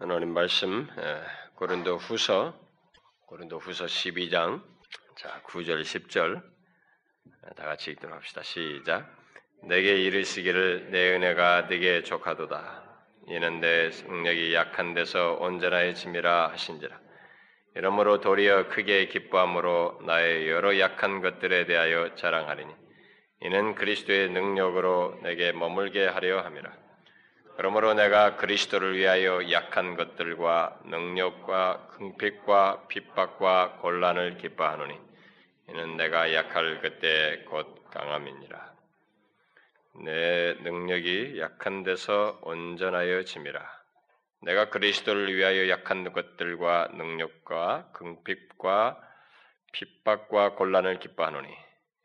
하나님 말씀 고린도 후서 고린도 후서 12장 자 9절 10절 다 같이 읽도록 합시다. 시작. 내게 이르시기를 내 은혜가 네게 족하도다. 이는 내 능력이 약한 데서 온전하의 짐이라 하신지라. 이러므로 도리어 크게 기뻐함으로 나의 여러 약한 것들에 대하여 자랑하리니 이는 그리스도의 능력으로 내게 머물게 하려 함이라. 그러므로 내가 그리스도를 위하여 약한 것들과 능력과 궁핍과 핍박과 곤란을 기뻐하노니 이는 내가 약할 그때 곧 강함이니라. 내 능력이 약한 데서 온전하여 짐이라. 내가 그리스도를 위하여 약한 것들과 능력과 궁핍과 핍박과 곤란을 기뻐하노니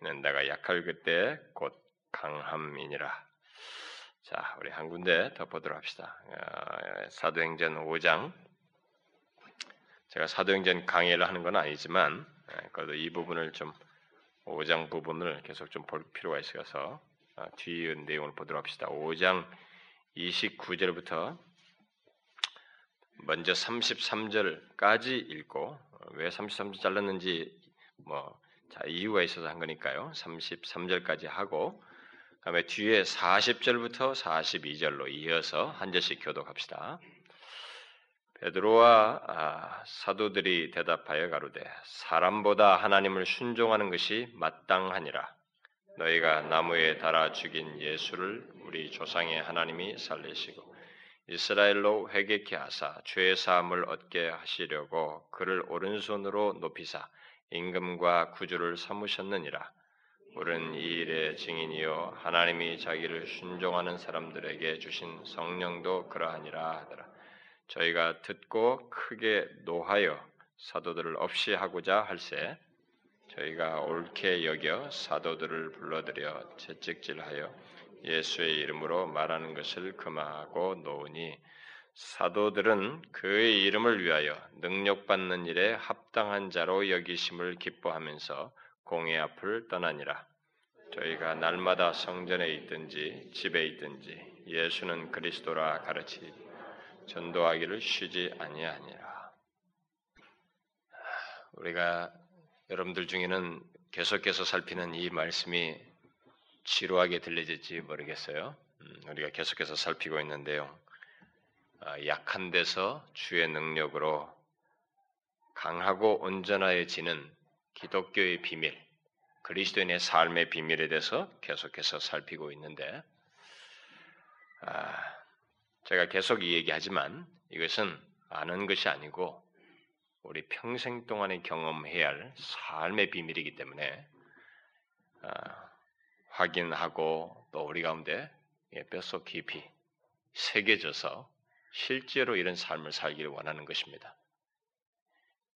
이는 내가 약할 그때 곧 강함이니라. 자, 우리 한 군데 더 보도록 합시다. 어, 사도행전 5장. 제가 사도행전 강의를 하는 건 아니지만, 예, 그래도 이 부분을 좀, 5장 부분을 계속 좀 볼 필요가 있어서, 어, 뒤에 내용을 보도록 합시다. 5장 29절부터 먼저 33절까지 읽고, 어, 왜 33절 잘랐는지, 뭐, 자, 이유가 있어서 한 거니까요. 33절까지 하고, 다음에 뒤에 40절부터 42절로 이어서 한 절씩 교독합시다. 베드로와 아, 사도들이 대답하여 가로되 사람보다 하나님을 순종하는 것이 마땅하니라. 너희가 나무에 달아 죽인 예수를 우리 조상의 하나님이 살리시고 이스라엘로 회개케 하사 죄 사함을 얻게 하시려고 그를 오른손으로 높이사 임금과 구주를 삼으셨느니라. 우리는 이 일의 증인이요 하나님이 자기를 순종하는 사람들에게 주신 성령도 그러하니라 하더라. 저희가 듣고 크게 노하여 사도들을 없이 하고자 할세 저희가 옳게 여겨 사도들을 불러들여 채찍질하여 예수의 이름으로 말하는 것을 금하고 놓으니 사도들은 그의 이름을 위하여 능력받는 일에 합당한 자로 여기심을 기뻐하면서 공의 앞을 떠나니라. 저희가 날마다 성전에 있든지 집에 있든지 예수는 그리스도라 가르치 전도하기를 쉬지 아니하니라. 우리가 여러분들 중에는 계속해서 살피는 이 말씀이 지루하게 들려질지 모르겠어요. 음, 우리가 계속해서 살피고 있는데요. 아, 약한 데서 주의 능력으로 강하고 온전해지는 기독교의 비밀, 그리스도인의 삶의 비밀에 대해서 계속해서 살피고 있는데, 아, 제가 계속 이 얘기하지만 이것은 아는 것이 아니고 우리 평생 동안에 경험해야 할 삶의 비밀이기 때문에 아, 확인하고 또 우리 가운데 뼛속 깊이 새겨져서 실제로 이런 삶을 살기를 원하는 것입니다.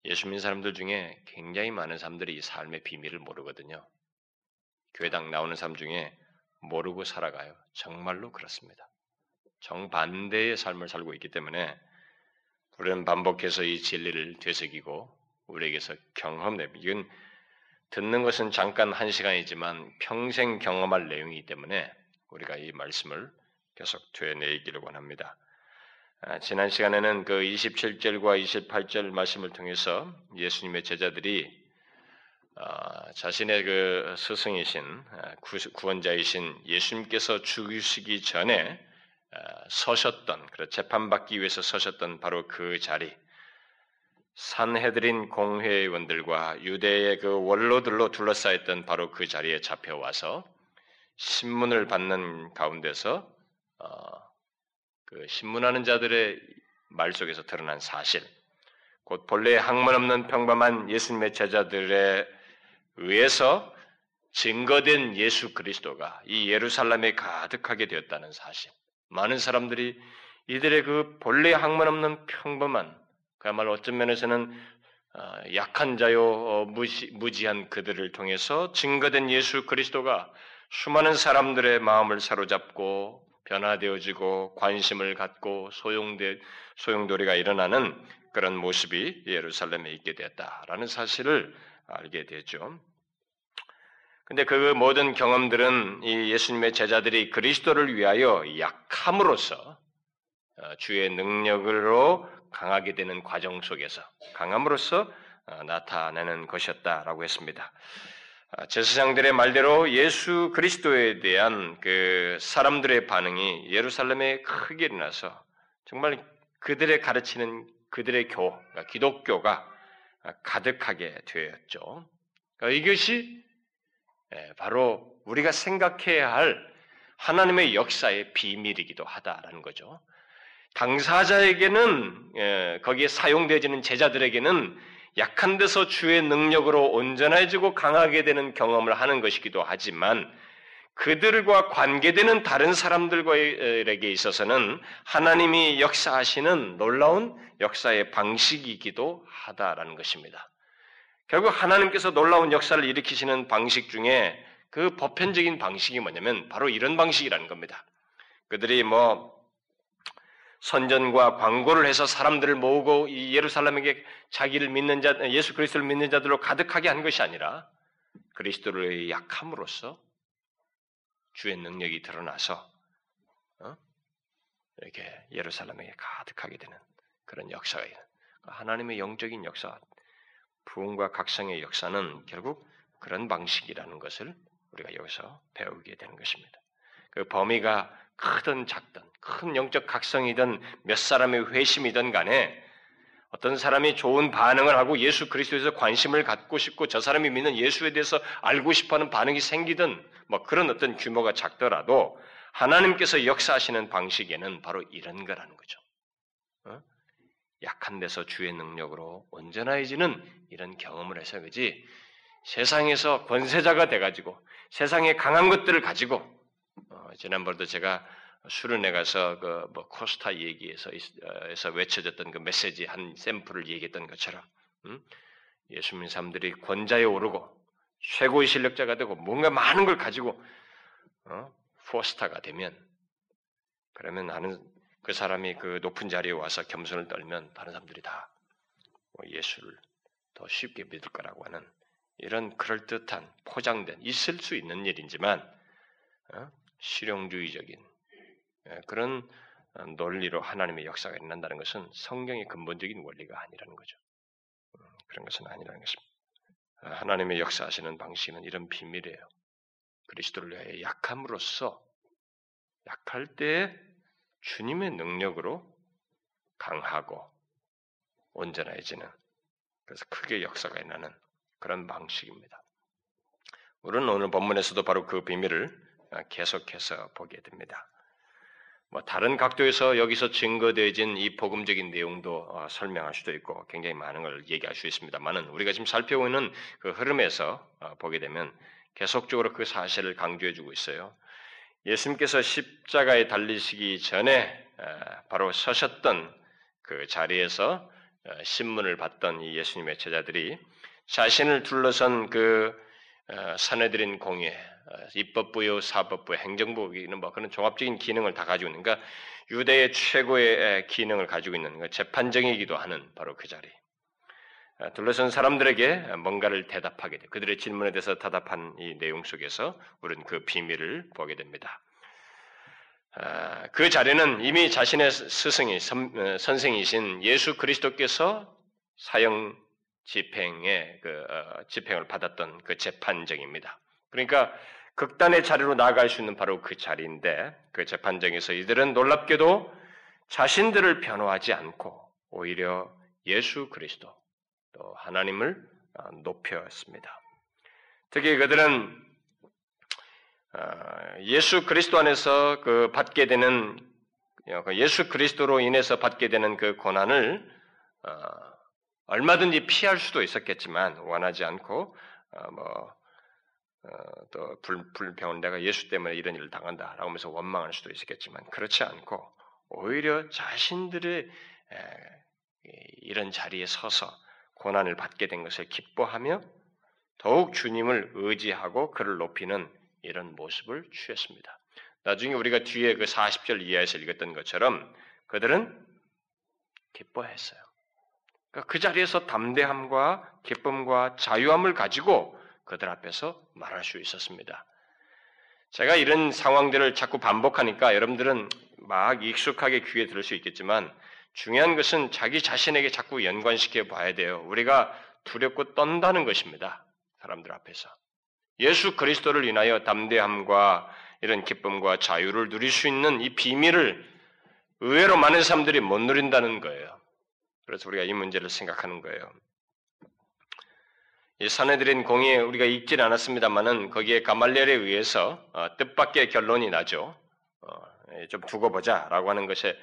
예수 믿는 사람들 중에 굉장히 많은 사람들이 이 삶의 비밀을 모르거든요. 교회당 나오는 사람 중에 모르고 살아가요. 정말로 그렇습니다. 정반대의 삶을 살고 있기 때문에 우리는 반복해서 이 진리를 되새기고 우리에게서 경험됩 이건 듣는 것은 잠깐 한 시간이지만 평생 경험할 내용이기 때문에 우리가 이 말씀을 계속 되뇌기를 원합니다. 아, 지난 시간에는 그 27절과 28절 말씀을 통해서 예수님의 제자들이 어, 자신의 그 스승이신 아, 구원자이신 예수님께서 죽으시기 전에 아, 서셨던 그 재판받기 위해서 서셨던 바로 그 자리. 산해드린 공회의원들과 유대의 그 원로들로 둘러싸였던 바로 그 자리에 잡혀와서 신문을 받는 가운데서 어, 그 신문하는 자들의 말 속에서 드러난 사실, 곧 본래 학문 없는 평범한 예수님의 제자들에 의해서 증거된 예수 그리스도가 이 예루살렘에 가득하게 되었다는 사실. 많은 사람들이 이들의 그 본래 학문 없는 평범한, 그야말로 어떤 면에서는 어, 약한 자요 어, 무지, 무지한 그들을 통해서 증거된 예수 그리스도가 수많은 사람들의 마음을 사로잡고 변화되어지고 관심을 갖고 소용돼 소용돌이가 일어나는 그런 모습이 예루살렘에 있게 되었다라는 사실을 알게 되죠. 근데 그 모든 경험들은 이 예수님의 제자들이 그리스도를 위하여 약함으로써 어, 주의 능력으로 강하게 되는 과정 속에서 강함으로써 어, 나타내는 것이었다라고 했습니다. 아, 제사장들의 말대로 예수 그리스도에 대한 그 사람들의 반응이 예루살렘에 크게 일어나서 정말 그들의 가르치는 그들의 교, 그러니까 기독교가 가득하게 되었죠. 그러니까 이것이 예, 바로 우리가 생각해야 할 하나님의 역사의 비밀이기도 하다라는 거죠. 당사자에게는 예, 거기에 사용되어지는 제자들에게는 약한 데서 주의 능력으로 온전해지고 강하게 되는 경험을 하는 것이기도 하지만 그들과 관계되는 다른 사람들에게 있어서는 하나님이 역사하시는 놀라운 역사의 방식이기도 하다라는 것입니다. 결국 하나님께서 놀라운 역사를 일으키시는 방식 중에 그 보편적인 방식이 뭐냐면 바로 이런 방식이라는 겁니다. 그들이 뭐 선전과 광고를 해서 사람들을 모으고 예루살렘에게 자기를 믿는 자, 예수 그리스도를 믿는 자들로 가득하게 한 것이 아니라 그리스도를 약함으로써 주의 능력이 드러나서 어? 이렇게 예루살렘에게 가득하게 되는 그런 역사가 있는 하나님의 영적인 역사, 부흥과 각성의 역사는 결국 그런 방식이라는 것을 우리가 여기서 배우게 되는 것입니다. 그 범위가 크든 작든 큰 영적 각성이든 몇 사람의 회심이든 간에 어떤 사람이 좋은 반응을 하고 예수 그리스도에서 관심을 갖고 싶고 저 사람이 믿는 예수에 대해서 알고 싶어하는 반응이 생기든 뭐 그런 어떤 규모가 작더라도 하나님께서 역사하시는 방식에는 바로 이런 거라는 거죠. 어? 약한 데서 주의 능력으로 온전해지는 이런 경험을 해서 그지 세상에서 권세자가 돼가지고 세상에 강한 것들을 가지고 어, 지난번도 제가 술을 내가서 그 뭐 코스타 얘기에서 에서 외쳐졌던 그 메시지 한 샘플을 얘기했던 것처럼 음? 예수 믿는 사람들이 권자에 오르고 최고의 실력자가 되고 뭔가 많은 걸 가지고 어? 포스타가 되면 그러면 나는 그 사람이 그 높은 자리에 와서 겸손을 떨면 다른 사람들이 다뭐 예수를 더 쉽게 믿을 거라고 하는 이런 그럴듯한 포장된 있을 수 있는 일이지만 어? 실용주의적인 예, 그런 어, 논리로 하나님의 역사가 일어난다는 것은 성경의 근본적인 원리가 아니라는 거죠. 음, 그런 것은 아니라는 것입니다. 아, 하나님의 역사하시는 방식은 이런 비밀이에요. 그리스도를 위하여 약함으로써 약할 때 주님의 능력으로 강하고 온전해지는 그래서 크게 역사가 일어나는 그런 방식입니다. 우리는 오늘 본문에서도 바로 그 비밀을 아, 계속해서 보게 됩니다. 뭐 다른 각도에서 여기서 증거되어진 이 복음적인 내용도 어, 설명할 수도 있고 굉장히 많은 걸 얘기할 수 있습니다만은 우리가 지금 살펴보는 그 흐름에서 어, 보게 되면 계속적으로 그 사실을 강조해주고 있어요. 예수님께서 십자가에 달리시기 전에 어, 바로 서셨던 그 자리에서 신문을 받던 이 예수님의 제자들이 자신을 둘러선 그 사내들인 공예, 입법부요, 사법부, 행정부는 뭐 그런 종합적인 기능을 다 가지고 있는 그러니까 유대의 최고의 기능을 가지고 있는 그 재판정이기도 하는 바로 그 자리. 아, 둘러선 사람들에게 뭔가를 대답하게 돼. 그들의 질문에 대해서 대답한 이 내용 속에서 우리는 그 비밀을 보게 됩니다. 아, 그 자리는 이미 자신의 스승이 어, 선생이신 예수 그리스도께서 사형 집행의 그 어, 집행을 받았던 그 재판정입니다. 그러니까 극단의 자리로 나아갈 수 있는 바로 그 자리인데 그 재판정에서 이들은 놀랍게도 자신들을 변호하지 않고 오히려 예수 그리스도 또 하나님을 어, 높였습니다. 특히 그들은 어, 예수 그리스도 안에서 그 받게 되는 그 예수 그리스도로 인해서 받게 되는 그 고난을 어, 얼마든지 피할 수도 있었겠지만 원하지 않고 뭐 어, 또 불, 불평은 내가 예수 때문에 이런 일을 당한다라고 하면서 원망할 수도 있겠지만 그렇지 않고 오히려 자신들의 이런 자리에 서서 고난을 받게 된 것을 기뻐하며 더욱 주님을 의지하고 그를 높이는 이런 모습을 취했습니다. 나중에 우리가 뒤에 그 40절 이하에서 읽었던 것처럼 그들은 기뻐했어요. 그러니까 그 자리에서 담대함과 기쁨과 자유함을 가지고 그들 앞에서 말할 수 있었습니다. 제가 이런 상황들을 자꾸 반복하니까 여러분들은 막 익숙하게 귀에 들을 수 있겠지만 중요한 것은 자기 자신에게 자꾸 연관시켜 봐야 돼요. 우리가 두렵고 떤다는 것입니다. 사람들 앞에서. 예수 그리스도를 인하여 담대함과 이런 기쁨과 자유를 누릴 수 있는 이 비밀을 의외로 많은 사람들이 못 누린다는 거예요. 그래서 우리가 이 문제를 생각하는 거예요. 이 사내들인 공의에 우리가 읽지는 않았습니다만은 거기에 가말리엘에 의해서 어, 뜻밖의 결론이 나죠. 어, 예, 좀 두고 보자라고 하는 것에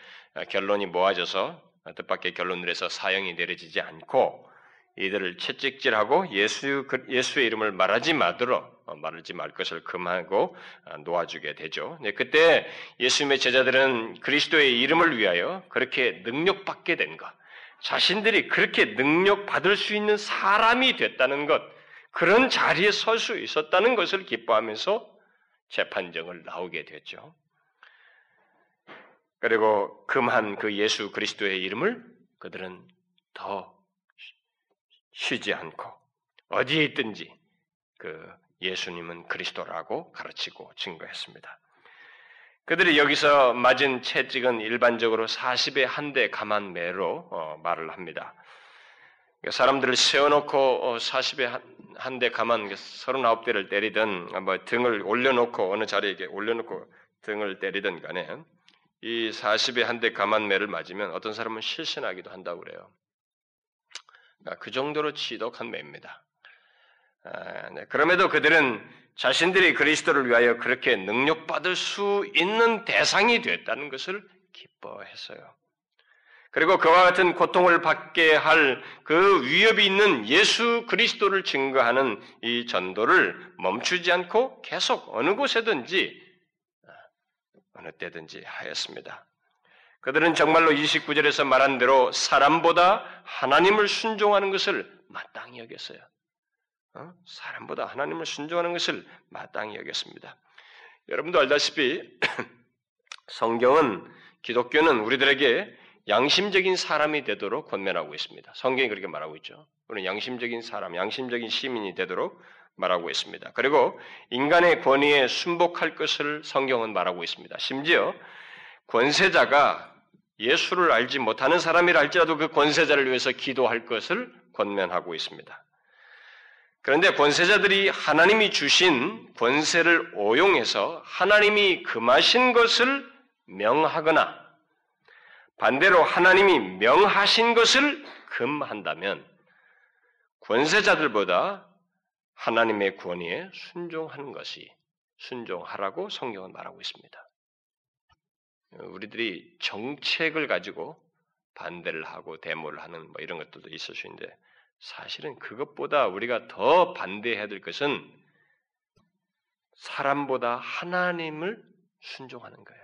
결론이 모아져서 뜻밖의 결론을 해서 사형이 내려지지 않고 이들을 채찍질하고 예수 그, 예수의 이름을 말하지 마도록 어, 말하지 말 것을 금하고 놓아주게 되죠. 네, 그때 예수님의 제자들은 그리스도의 이름을 위하여 그렇게 능력받게 된 것, 자신들이 그렇게 능력 받을 수 있는 사람이 됐다는 것, 그런 자리에 설 수 있었다는 것을 기뻐하면서 재판정을 나오게 됐죠. 그리고 금한 그 예수 그리스도의 이름을 그들은 더 쉬지 않고 어디에 있든지 그 예수님은 그리스도라고 가르치고 증거했습니다. 그들이 여기서 맞은 채찍은 일반적으로 40의 한대 감한 매로 어, 말을 합니다. 그러니까 사람들을 세워놓고 40의 한대 감한 39대를 때리든 뭐 등을 올려놓고 어느 자리에 올려놓고 등을 때리든 간에 이 40의 한대 감한 매를 맞으면 어떤 사람은 실신하기도 한다고 그래요. 그러니까 그 정도로 지독한 매입니다. 아, 네. 그럼에도 그들은 자신들이 그리스도를 위하여 그렇게 능력받을 수 있는 대상이 됐다는 것을 기뻐했어요. 그리고 그와 같은 고통을 받게 할 그 위협이 있는 예수 그리스도를 증거하는 이 전도를 멈추지 않고 계속 어느 곳에든지 어느 때든지 하였습니다. 그들은 정말로 29절에서 말한 대로 사람보다 하나님을 순종하는 것을 마땅히 여겼어요. 어? 사람보다 하나님을 순종하는 것을 마땅히 여겼습니다. 여러분도 알다시피 성경은 기독교는 우리들에게 양심적인 사람이 되도록 권면하고 있습니다. 성경이 그렇게 말하고 있죠. 우리는 양심적인 사람, 양심적인 시민이 되도록 말하고 있습니다. 그리고 인간의 권위에 순복할 것을 성경은 말하고 있습니다. 심지어 권세자가 예수를 알지 못하는 사람이라 할지라도 그 권세자를 위해서 기도할 것을 권면하고 있습니다. 그런데 권세자들이 하나님이 주신 권세를 오용해서 하나님이 금하신 것을 명하거나 반대로 하나님이 명하신 것을 금한다면 권세자들보다 하나님의 권위에 순종하는 것이 순종하라고 성경은 말하고 있습니다. 우리들이 정책을 가지고 반대를 하고 데모를 하는 뭐 이런 것들도 있을 수 있는데 사실은 그것보다 우리가 더 반대해야 될 것은 사람보다 하나님을 순종하는 거예요.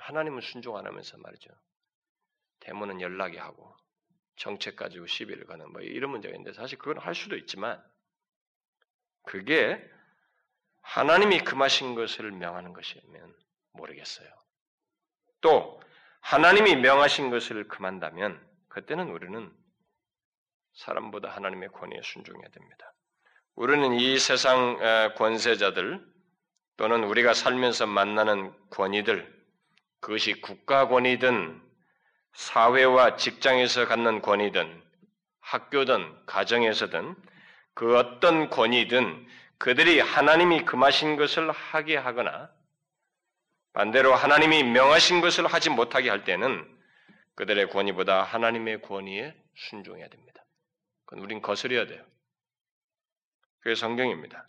하나님을 순종 안 하면서 말이죠. 대모는 연락이 하고 정책 가지고 시비를 가는 뭐 이런 문제가 있는데 사실 그건 할 수도 있지만 그게 하나님이 금하신 것을 명하는 것이면 모르겠어요. 또 하나님이 명하신 것을 금한다면 그때는 우리는 사람보다 하나님의 권위에 순종해야 됩니다. 우리는 이 세상 권세자들 또는 우리가 살면서 만나는 권위들 그것이 국가 권위든 사회와 직장에서 갖는 권위든 학교든 가정에서든 그 어떤 권위든 그들이 하나님이 금하신 것을 하게 하거나 반대로 하나님이 명하신 것을 하지 못하게 할 때는 그들의 권위보다 하나님의 권위에 순종해야 됩니다. 그건 우린 거스려야 돼요. 그게 성경입니다.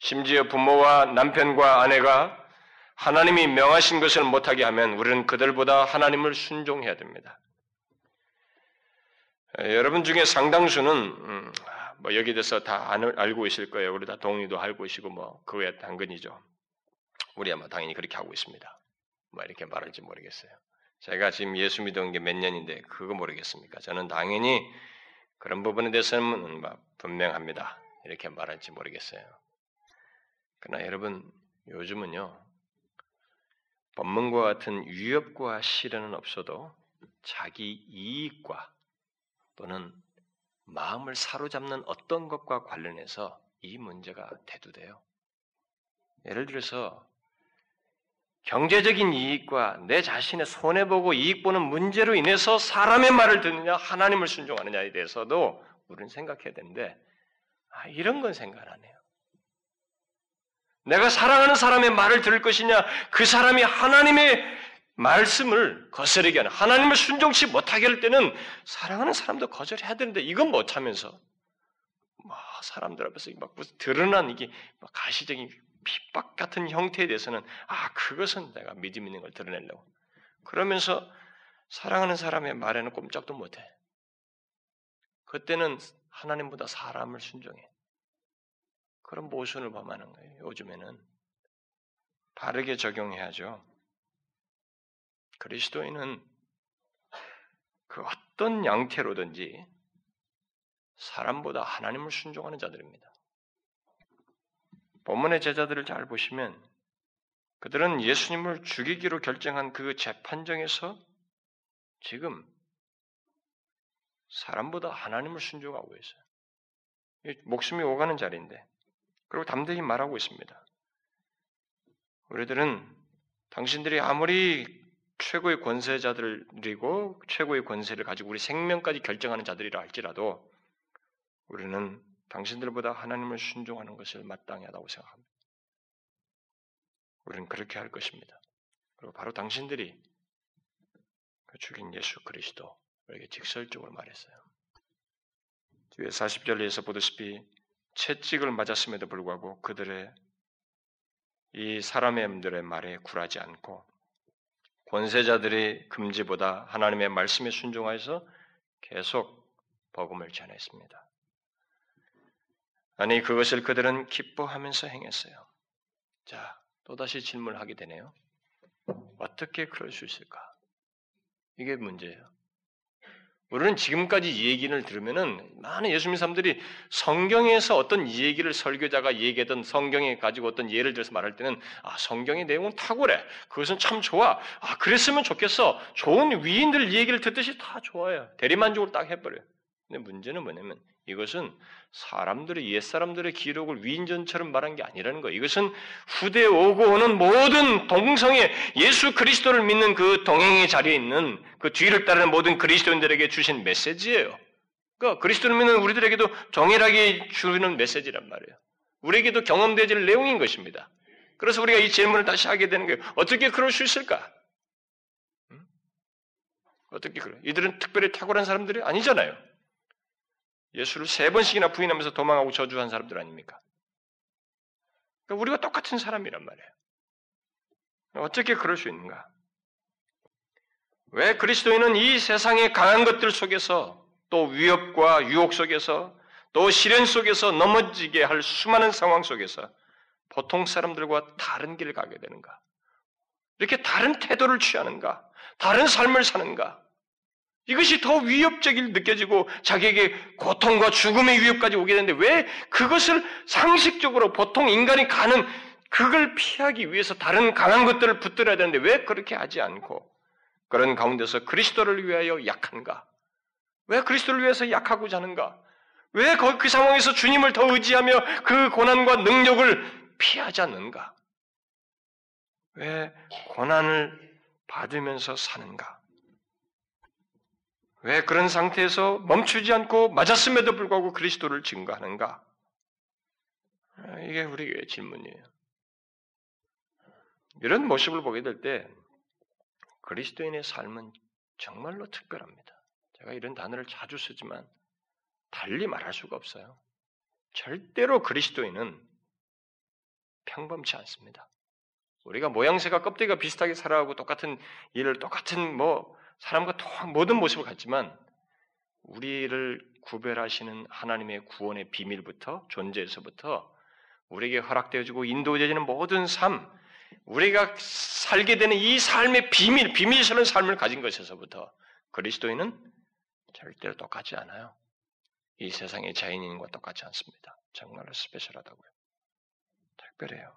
심지어 부모와 남편과 아내가 하나님이 명하신 것을 못하게 하면 우리는 그들보다 하나님을 순종해야 됩니다. 여러분 중에 상당수는 음, 뭐 여기 대해서 다 알고 있을 거예요. 우리 다 동의도 알고 있고 뭐 그거야 당근이죠. 우리 아마 당연히 그렇게 하고 있습니다. 뭐 이렇게 말할지 모르겠어요. 제가 지금 예수 믿은 게 몇 년인데 그거 모르겠습니까? 저는 당연히 그런 부분에 대해서는 뭐 분명합니다. 이렇게 말할지 모르겠어요. 그러나 여러분 요즘은요 법문과 같은 위협과 시련은 없어도 자기 이익과 또는 마음을 사로잡는 어떤 것과 관련해서 이 문제가 대두돼요. 예를 들어서 경제적인 이익과 내 자신의 손해보고 이익보는 문제로 인해서 사람의 말을 듣느냐, 하나님을 순종하느냐에 대해서도 우리는 생각해야 되는데, 아, 이런 건 생각 안 해요. 내가 사랑하는 사람의 말을 들을 것이냐, 그 사람이 하나님의 말씀을 거스르게 하는, 하나님을 순종치 못하게 할 때는 사랑하는 사람도 거절해야 되는데, 이건 못 하면서, 뭐, 사람들 앞에서 막 드러난 이게 가시적인 핍박 같은 형태에 대해서는 아 그것은 내가 믿음 있는 걸 드러내려고 그러면서 사랑하는 사람의 말에는 꼼짝도 못해. 그때는 하나님보다 사람을 순종해. 그런 모순을 범하는 거예요. 요즘에는 바르게 적용해야죠. 그리스도인은 그 어떤 양태로든지 사람보다 하나님을 순종하는 자들입니다. 본문의 제자들을 잘 보시면 그들은 예수님을 죽이기로 결정한 그 재판정에서 지금 사람보다 하나님을 순종하고 있어요. 목숨이 오가는 자리인데 그리고 담대히 말하고 있습니다. 우리들은 당신들이 아무리 최고의 권세자들이고 최고의 권세를 가지고 우리 생명까지 결정하는 자들이라 할지라도 우리는 당신들보다 하나님을 순종하는 것을 마땅히 하다고 생각합니다. 우리는 그렇게 할 것입니다. 그리고 바로 당신들이 그 죽인 예수 그리스도에게 직설적으로 말했어요. 뒤에 40절에서 보다시피 채찍을 맞았음에도 불구하고 그들의 이 사람들의 말에 굴하지 않고 권세자들의 금지보다 하나님의 말씀에 순종하여서 계속 복음을 전했습니다. 아니 그것을 그들은 기뻐하면서 행했어요. 자, 또다시 질문을 하게 되네요. 어떻게 그럴 수 있을까? 이게 문제예요. 우리는 지금까지 이 얘기를 들으면은 많은 예수님 사람들이 성경에서 어떤 얘기를 설교자가 얘기하던 성경에 가지고 어떤 예를 들어서 말할 때는 아 성경의 내용은 탁월해 그것은 참 좋아 아 그랬으면 좋겠어 좋은 위인들 얘기를 듣듯이 다 좋아요 대리만족을 딱 해버려요 근데 문제는 뭐냐면 이것은 사람들의 옛사람들의 기록을 위인전처럼 말한 게 아니라는 거예요. 이것은 후대에 오고 오는 모든 동성의 예수 그리스도를 믿는 그 동행의 자리에 있는 그 뒤를 따르는 모든 그리스도인들에게 주신 메시지예요. 그러니까 그리스도를 믿는 우리들에게도 동일하게 주는 메시지란 말이에요. 우리에게도 경험되질 내용인 것입니다. 그래서 우리가 이 질문을 다시 하게 되는 거예요. 어떻게 그럴 수 있을까? 어떻게 그래? 이들은 특별히 탁월한 사람들이 아니잖아요. 예수를 세 번씩이나 부인하면서 도망하고 저주한 사람들 아닙니까? 그러니까 우리가 똑같은 사람이란 말이에요. 어떻게 그럴 수 있는가? 왜 그리스도인은 이 세상의 강한 것들 속에서 또 위협과 유혹 속에서 또 시련 속에서 넘어지게 할 수많은 상황 속에서 보통 사람들과 다른 길을 가게 되는가? 이렇게 다른 태도를 취하는가? 다른 삶을 사는가? 이것이 더 위협적일 느껴지고 자기에게 고통과 죽음의 위협까지 오게 되는데 왜 그것을 상식적으로 보통 인간이 가는 그걸 피하기 위해서 다른 강한 것들을 붙들어야 되는데 왜 그렇게 하지 않고 그런 가운데서 그리스도를 위하여 약한가? 왜 그리스도를 위해서 약하고자 하는가? 왜 그 상황에서 주님을 더 의지하며 그 고난과 능력을 피하지 않는가? 왜 고난을 받으면서 사는가? 왜 그런 상태에서 멈추지 않고 맞았음에도 불구하고 그리스도를 증거하는가? 아, 이게 우리의 질문이에요. 이런 모습을 보게 될 때 그리스도인의 삶은 정말로 특별합니다. 제가 이런 단어를 자주 쓰지만 달리 말할 수가 없어요. 절대로 그리스도인은 평범치 않습니다. 우리가 모양새가 껍데기가 비슷하게 살아가고 똑같은 일을 똑같은 뭐 사람과 모든 모습을 갖지만 우리를 구별하시는 하나님의 구원의 비밀부터 존재에서부터 우리에게 허락되어지고 인도되어지는 모든 삶, 우리가 살게 되는 이 삶의 비밀, 비밀스러운 삶을 가진 것에서부터 그리스도인은 절대로 똑같지 않아요. 이 세상의 자연인과 똑같지 않습니다. 정말로 스페셜하다고요. 특별해요.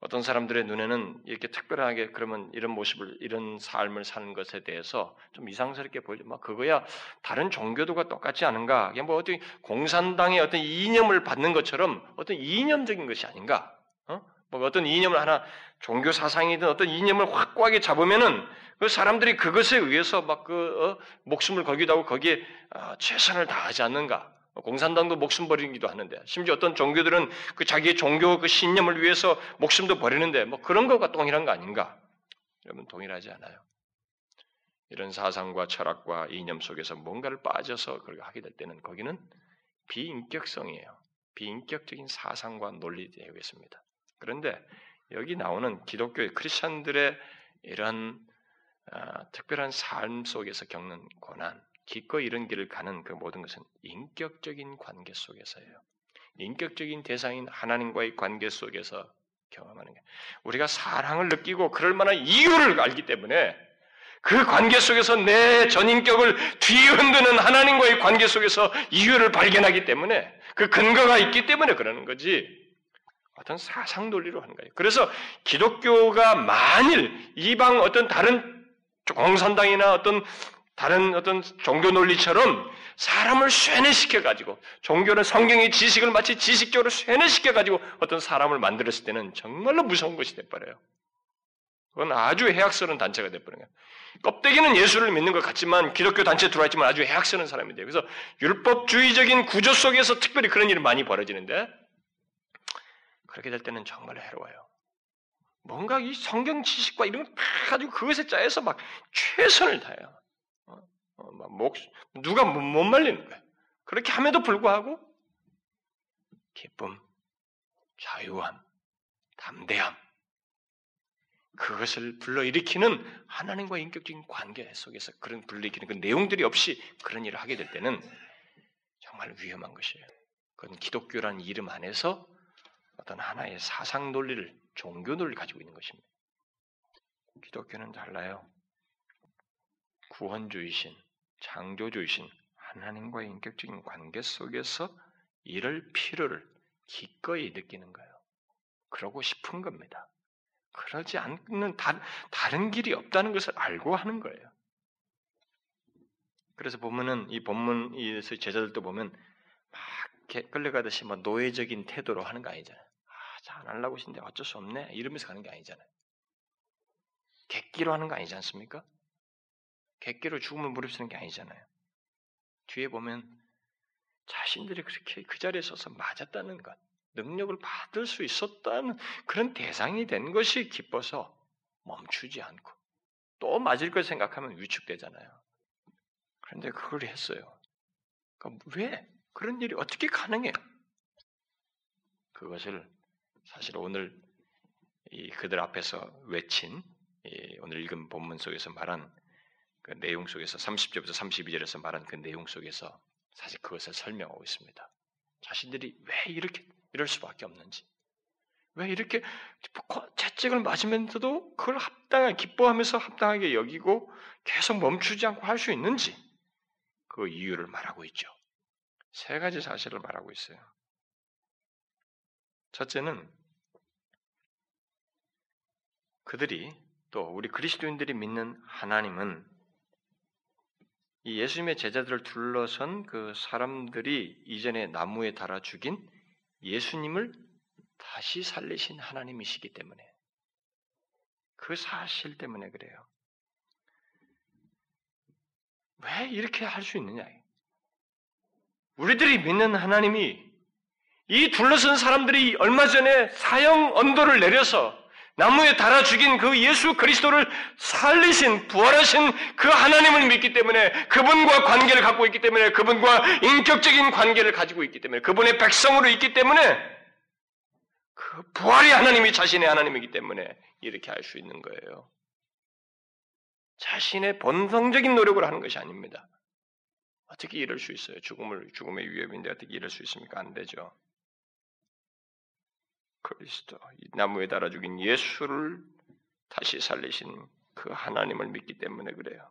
어떤 사람들의 눈에는 이렇게 특별하게 그러면 이런 모습을 이런 삶을 사는 것에 대해서 좀 이상스럽게 보이죠. 막 그거야 다른 종교도가 똑같지 않은가? 그냥 뭐 어떤 공산당의 어떤 이념을 받는 것처럼 어떤 이념적인 것이 아닌가? 어? 뭐 어떤 이념을 하나 종교 사상이든 어떤 이념을 확고하게 잡으면은 그 사람들이 그것에 의해서 막그 어, 목숨을 걸기도 하고 거기에 어, 최선을 다하지 않는가? 공산당도 목숨 버리기도 하는데 심지어 어떤 종교들은 그 자기의 종교 그 신념을 위해서 목숨도 버리는데 뭐 그런 것과 동일한 거 아닌가? 여러분 동일하지 않아요. 이런 사상과 철학과 이념 속에서 뭔가를 빠져서 그렇게 하게 될 때는 거기는 비인격성이에요. 비인격적인 사상과 논리에 되겠습니다. 그런데 여기 나오는 기독교의 크리스천들의 이런 어, 특별한 삶 속에서 겪는 고난, 기꺼이 이런 길을 가는 그 모든 것은 인격적인 관계 속에서예요. 인격적인 대상인 하나님과의 관계 속에서 경험하는 게 우리가 사랑을 느끼고 그럴 만한 이유를 알기 때문에 그 관계 속에서 내 전인격을 뒤흔드는 하나님과의 관계 속에서 이유를 발견하기 때문에 그 근거가 있기 때문에 그러는 거지. 어떤 사상 논리로 하는 거예요. 그래서 기독교가 만일 이방 어떤 다른 공산당이나 어떤 다른 어떤 종교 논리처럼 사람을 쇠뇌시켜 가지고 종교는 성경의 지식을 마치 지식적으로 쇠뇌시켜 가지고 어떤 사람을 만들었을 때는 정말로 무서운 것이 돼버려요. 그건 아주 해악스러운 단체가 돼버려요. 껍데기는 예수를 믿는 것 같지만 기독교 단체에 들어와 있지만 아주 해악스러운 사람이 돼요. 그래서 율법주의적인 구조 속에서 특별히 그런 일이 많이 벌어지는데 그렇게 될 때는 정말 해로워요. 뭔가 이 성경 지식과 이런 거다 가지고 그것에 짜여서 막 최선을 다해요. 어, 어, 막 목, 누가 못, 못 말리는 거야. 그렇게 함에도 불구하고 기쁨, 자유함, 담대함, 그것을 불러일으키는 하나님과 인격적인 관계 속에서 그런 불러일으키는 그 내용들이 없이 그런 일을 하게 될 때는 정말 위험한 것이에요. 그건 기독교라는 이름 안에서 어떤 하나의 사상 논리를 종교 논리를 가지고 있는 것입니다. 기독교는 달라요. 구원주의신, 창조주의신 하나님과의 인격적인 관계 속에서 이럴 필요를 기꺼이 느끼는 거예요. 그러고 싶은 겁니다. 그러지 않는 다, 다른 길이 없다는 것을 알고 하는 거예요. 그래서 보면은 이 본문에서 제자들도 보면 막 끌려가듯이 뭐 노예적인 태도로 하는 거 아니잖아요. 아, 잘안 하려고 하신데 어쩔 수 없네. 이러면서 가는 게 아니잖아요. 객기로 하는 거 아니지 않습니까? 객기로 죽음을 무릅쓰는 게 아니잖아요. 뒤에 보면 자신들이 그렇게 그 자리에 서서 맞았다는 것, 능력을 받을 수 있었다는 그런 대상이 된 것이 기뻐서 멈추지 않고 또 맞을 걸 생각하면 위축되잖아요. 그런데 그걸 했어요. 그러니까 왜 그런 일이 어떻게 가능해요? 그것을 사실 오늘 이 그들 앞에서 외친 오늘 읽은 본문 속에서 말한 그 내용 속에서 30절부터 32절에서 말한 그 내용 속에서 사실 그것을 설명하고 있습니다. 자신들이 왜 이렇게 이럴 수밖에 없는지. 왜 이렇게 채찍을 맞으면서도 그걸 합당하게 기뻐하면서 합당하게 여기고 계속 멈추지 않고 할 수 있는지 그 이유를 말하고 있죠. 세 가지 사실을 말하고 있어요. 첫째는 그들이 또 우리 그리스도인들이 믿는 하나님은 이 예수님의 제자들을 둘러선 그 사람들이 이전에 나무에 달아 죽인 예수님을 다시 살리신 하나님이시기 때문에 그 사실 때문에 그래요. 왜 이렇게 할 수 있느냐? 우리들이 믿는 하나님이 이 둘러선 사람들이 얼마 전에 사형 언도를 내려서 나무에 달아 죽인 그 예수 그리스도를 살리신 부활하신 그 하나님을 믿기 때문에 그분과 관계를 갖고 있기 때문에 그분과 인격적인 관계를 가지고 있기 때문에 그분의 백성으로 있기 때문에 그 부활의 하나님이 자신의 하나님이기 때문에 이렇게 할 수 있는 거예요. 자신의 본성적인 노력을 하는 것이 아닙니다. 어떻게 이럴 수 있어요? 죽음을 죽음의 위협인데 어떻게 이럴 수 있습니까? 안 되죠. 그리스도, 나무에 달아 죽인 예수를 다시 살리신 그 하나님을 믿기 때문에 그래요.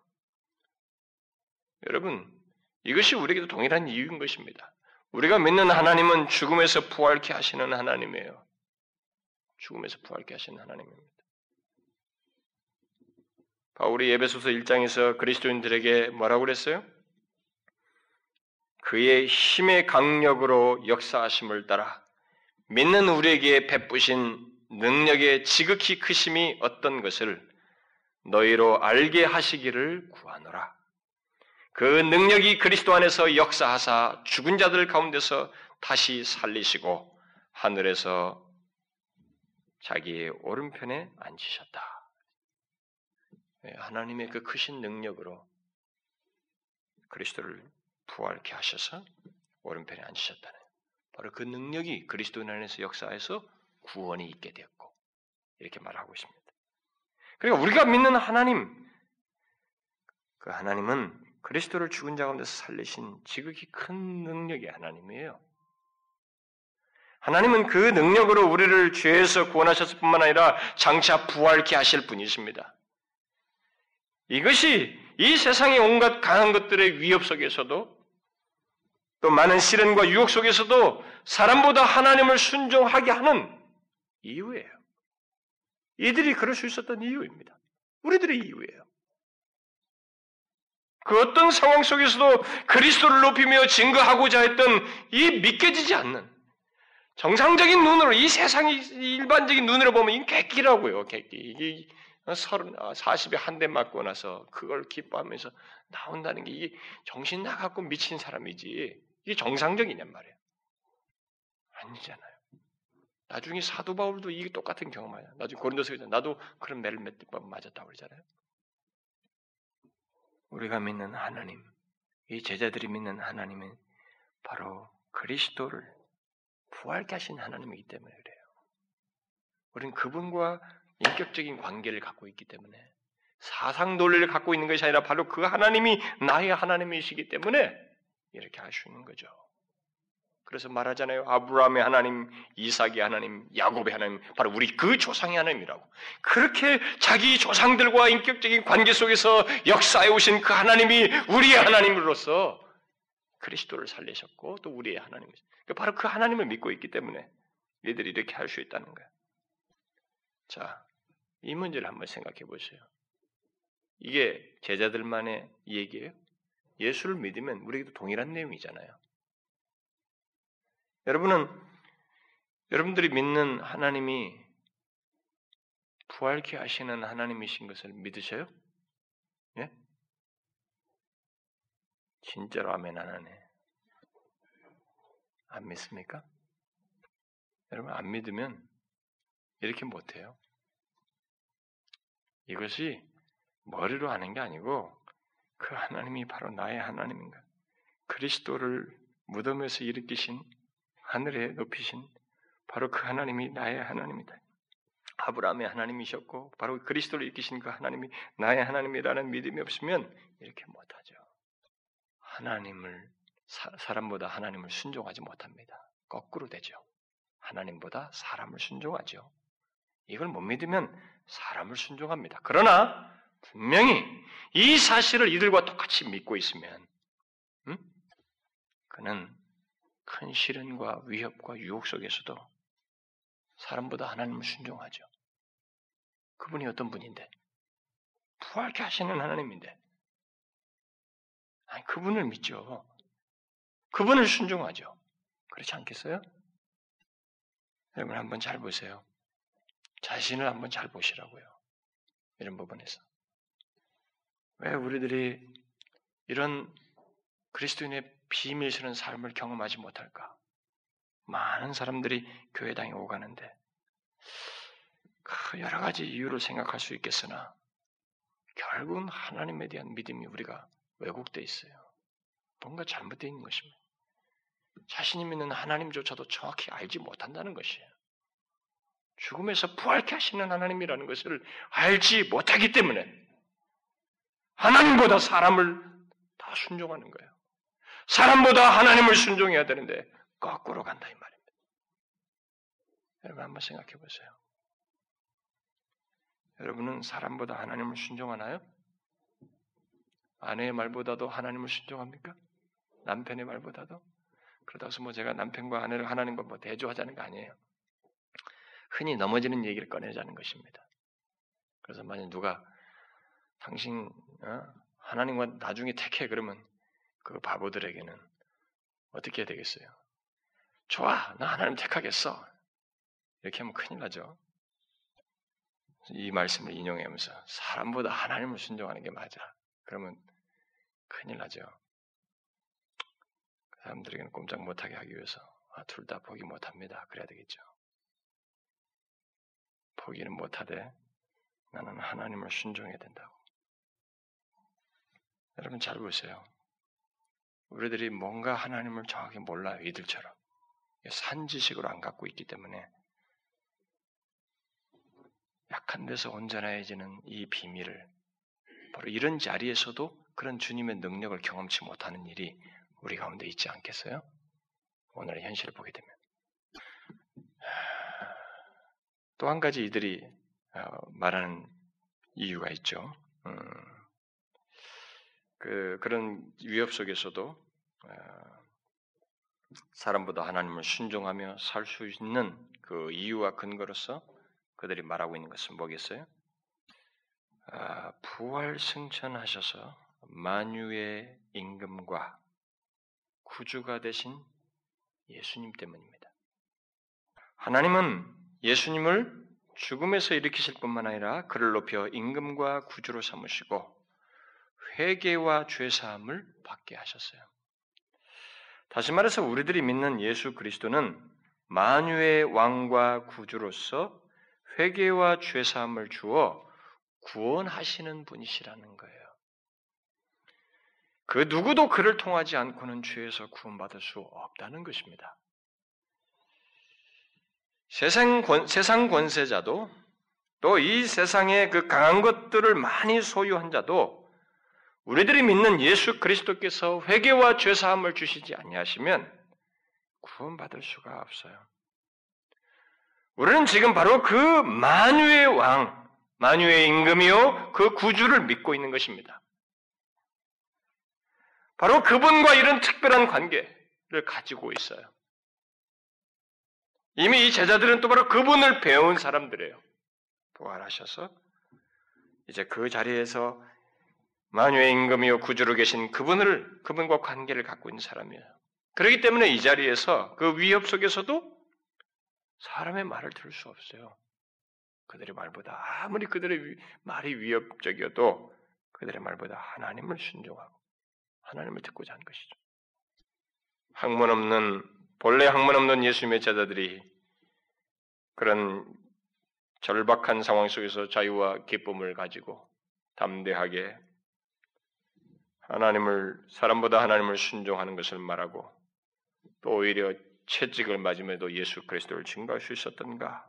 여러분, 이것이 우리에게도 동일한 이유인 것입니다. 우리가 믿는 하나님은 죽음에서 부활케 하시는 하나님이에요. 죽음에서 부활케 하시는 하나님입니다. 바울이 예배소서 1장에서 그리스도인들에게 뭐라고 그랬어요? 그의 힘의 강력으로 역사하심을 따라 믿는 우리에게 베푸신 능력의 지극히 크심이 어떤 것을 너희로 알게 하시기를 구하노라. 그 능력이 그리스도 안에서 역사하사 죽은 자들 가운데서 다시 살리시고 하늘에서 자기의 오른편에 앉으셨다. 예, 하나님의 그 크신 능력으로 그리스도를 부활케 하셔서 오른편에 앉으셨다는 바로 그 능력이 그리스도 안에서 역사해서 구원이 있게 되었고 이렇게 말하고 있습니다. 그러니까 우리가 믿는 하나님 그 하나님은 그리스도를 죽은 자 가운데서 살리신 지극히 큰 능력의 하나님이에요. 하나님은 그 능력으로 우리를 죄에서 구원하셨을 뿐만 아니라 장차 부활케 하실 분이십니다. 이것이 이 세상의 온갖 강한 것들의 위협 속에서도 또 많은 시련과 유혹 속에서도 사람보다 하나님을 순종하게 하는 이유예요. 이들이 그럴 수 있었던 이유입니다. 우리들의 이유예요. 그 어떤 상황 속에서도 그리스도를 높이며 증거하고자 했던 이 믿겨지지 않는 정상적인 눈으로 이 세상이 일반적인 눈으로 보면 이 객기라고요. 객기. 이게 서른 사십에 한 대 맞고 나서 그걸 기뻐하면서 나온다는 게 이게 정신 나갖고 미친 사람이지 이게 정상적이냔 말이에요. 아니잖아요. 나중에 사도 바울도 이게 똑같은 경험이야. 나중에 고린도서에서 나도 그런 매를 몇 번 맞았다고 그러잖아요. 우리가 믿는 하나님, 이 제자들이 믿는 하나님은 바로 그리스도를 부활케 하신 하나님이기 때문에 그래요. 우리는 그분과 인격적인 관계를 갖고 있기 때문에 사상 논리를 갖고 있는 것이 아니라 바로 그 하나님이 나의 하나님이시기 때문에 이렇게 할 수 있는 거죠. 그래서 말하잖아요. 아브라함의 하나님, 이삭의 하나님, 야곱의 하나님, 바로 우리 그 조상의 하나님이라고. 그렇게 자기 조상들과 인격적인 관계 속에서 역사해 오신 그 하나님이 우리의 하나님으로서 그리스도를 살리셨고 또 우리의 하나님이죠. 그러니까 바로 그 하나님을 믿고 있기 때문에 얘들이 이렇게 할 수 있다는 거예요. 자, 이 문제를 한번 생각해 보세요. 이게 제자들만의 얘기예요. 예수를 믿으면 우리에게도 동일한 내용이잖아요. 여러분은 여러분들이 믿는 하나님이 부활케 하시는 하나님이신 것을 믿으셔요? 예? 진짜로 아멘 안 하네. 안 믿습니까? 여러분 안 믿으면 이렇게 못해요. 이것이 머리로 하는 게 아니고 그 하나님이 바로 나의 하나님인가. 그리스도를 무덤에서 일으키신 하늘에 높이신 바로 그 하나님이 나의 하나님이다. 아브라함의 하나님이셨고 바로 그리스도를 일으키신 그 하나님이 나의 하나님이라는 믿음이 없으면 이렇게 못하죠. 하나님을 사, 람보다 하나님을 순종하지 못합니다. 거꾸로 되죠. 하나님보다 사람을 순종하죠. 이걸 못 믿으면 사람을 순종합니다. 그러나 분명히 이 사실을 이들과 똑같이 믿고 있으면 음? 그는 큰 시련과 위협과 유혹 속에서도 사람보다 하나님을 순종하죠. 그분이 어떤 분인데? 부활케 하시는 하나님인데. 아니, 그분을 믿죠. 그분을 순종하죠. 그렇지 않겠어요? 여러분 한번 잘 보세요. 자신을 한번 잘 보시라고요. 이런 부분에서. 왜 우리들이 이런 그리스도인의 비밀스러운 삶을 경험하지 못할까? 많은 사람들이 교회당에 오가는데 그 여러 가지 이유를 생각할 수 있겠으나 결국은 하나님에 대한 믿음이 우리가 왜곡돼 있어요. 뭔가 잘못되어 있는 것입니다. 자신이 믿는 하나님조차도 정확히 알지 못한다는 것이에요. 죽음에서 부활케 하시는 하나님이라는 것을 알지 못하기 때문에 하나님보다 사람을 다 순종하는 거예요. 사람보다 하나님을 순종해야 되는데 거꾸로 간다 이 말입니다. 여러분 한번 생각해 보세요. 여러분은 사람보다 하나님을 순종하나요? 아내의 말보다도 하나님을 순종합니까? 남편의 말보다도? 그러다 해서 뭐 제가 남편과 아내를 하나님과 뭐 대조하자는 거 아니에요. 흔히 넘어지는 얘기를 꺼내자는 것입니다. 그래서 만약 누가 당신 어? 하나님과 나중에 택해 그러면 그 바보들에게는 어떻게 해야 되겠어요? 좋아, 나 하나님 택하겠어. 이렇게 하면 큰일 나죠. 이 말씀을 인용하면서 사람보다 하나님을 순종하는 게 맞아. 그러면 큰일 나죠. 그 사람들에게는 꼼짝 못하게 하기 위해서 아, 둘 다 포기 못합니다. 그래야 되겠죠. 포기는 못하되 나는 하나님을 순종해야 된다고. 여러분 잘 보세요. 우리들이 뭔가 하나님을 정확히 몰라요. 이들처럼. 산지식으로 안 갖고 있기 때문에 약한 데서 온전해지는 이 비밀을 바로 이런 자리에서도 그런 주님의 능력을 경험치 못하는 일이 우리 가운데 있지 않겠어요? 오늘의 현실을 보게 되면. 또 한 가지 이들이 어, 말하는 이유가 있죠. 음, 그, 그런 위협 속에서도 어, 사람보다 하나님을 순종하며 살 수 있는 그 이유와 근거로서 그들이 말하고 있는 것은 뭐겠어요? 아, 부활 승천하셔서 만유의 임금과 구주가 되신 예수님 때문입니다. 하나님은 예수님을 죽음에서 일으키실 뿐만 아니라 그를 높여 임금과 구주로 삼으시고 회개와 죄 사함을 받게 하셨어요. 다시 말해서 우리들이 믿는 예수 그리스도는 만유의 왕과 구주로서 회개와 죄 사함을 주어 구원하시는 분이시라는 거예요. 그 누구도 그를 통하지 않고는 죄에서 구원받을 수 없다는 것입니다. 세상, 권, 세상 권세자도 또 이 세상의 그 강한 것들을 많이 소유한 자도 우리들이 믿는 예수 그리스도께서 회개와 죄 사함을 주시지 아니하시면 구원받을 수가 없어요. 우리는 지금 바로 그 만유의 왕, 만유의 임금이요 그 구주를 믿고 있는 것입니다. 바로 그분과 이런 특별한 관계를 가지고 있어요. 이미 이 제자들은 또 바로 그분을 배운 사람들이에요. 부활하셔서 이제 그 자리에서 만유의 임금이요 구주로 계신 그분을 그분과 관계를 갖고 있는 사람이에요. 그렇기 때문에 이 자리에서 그 위협 속에서도 사람의 말을 들을 수 없어요. 그들의 말보다 아무리 그들의 말이 위협적이어도 그들의 말보다 하나님을 순종하고 하나님을 듣고자 하는 것이죠. 학문 없는 본래 학문 없는 예수님의 제자들이 그런 절박한 상황 속에서 자유와 기쁨을 가지고 담대하게 하나님을 사람보다 하나님을 순종하는 것을 말하고 또 오히려 채찍을 맞음에도 예수 그리스도를 증거할 수 있었던가?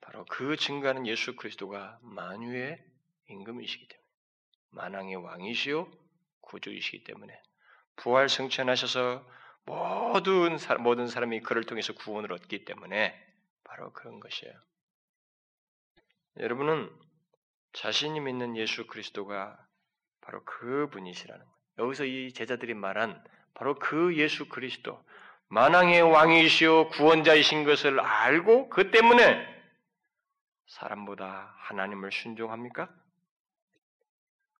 바로 그 증거하는 예수 그리스도가 만유의 임금이시기 때문에 만왕의 왕이시요 구주이시기 때문에 부활 승천하셔서 모든 사람, 모든 사람이 그를 통해서 구원을 얻기 때문에 바로 그런 것이에요. 여러분은 자신이 믿는 예수 그리스도가 바로 그 분이시라는 거예요. 여기서 이 제자들이 말한 바로 그 예수 그리스도, 만왕의 왕이시오 구원자이신 것을 알고 그 때문에 사람보다 하나님을 순종합니까?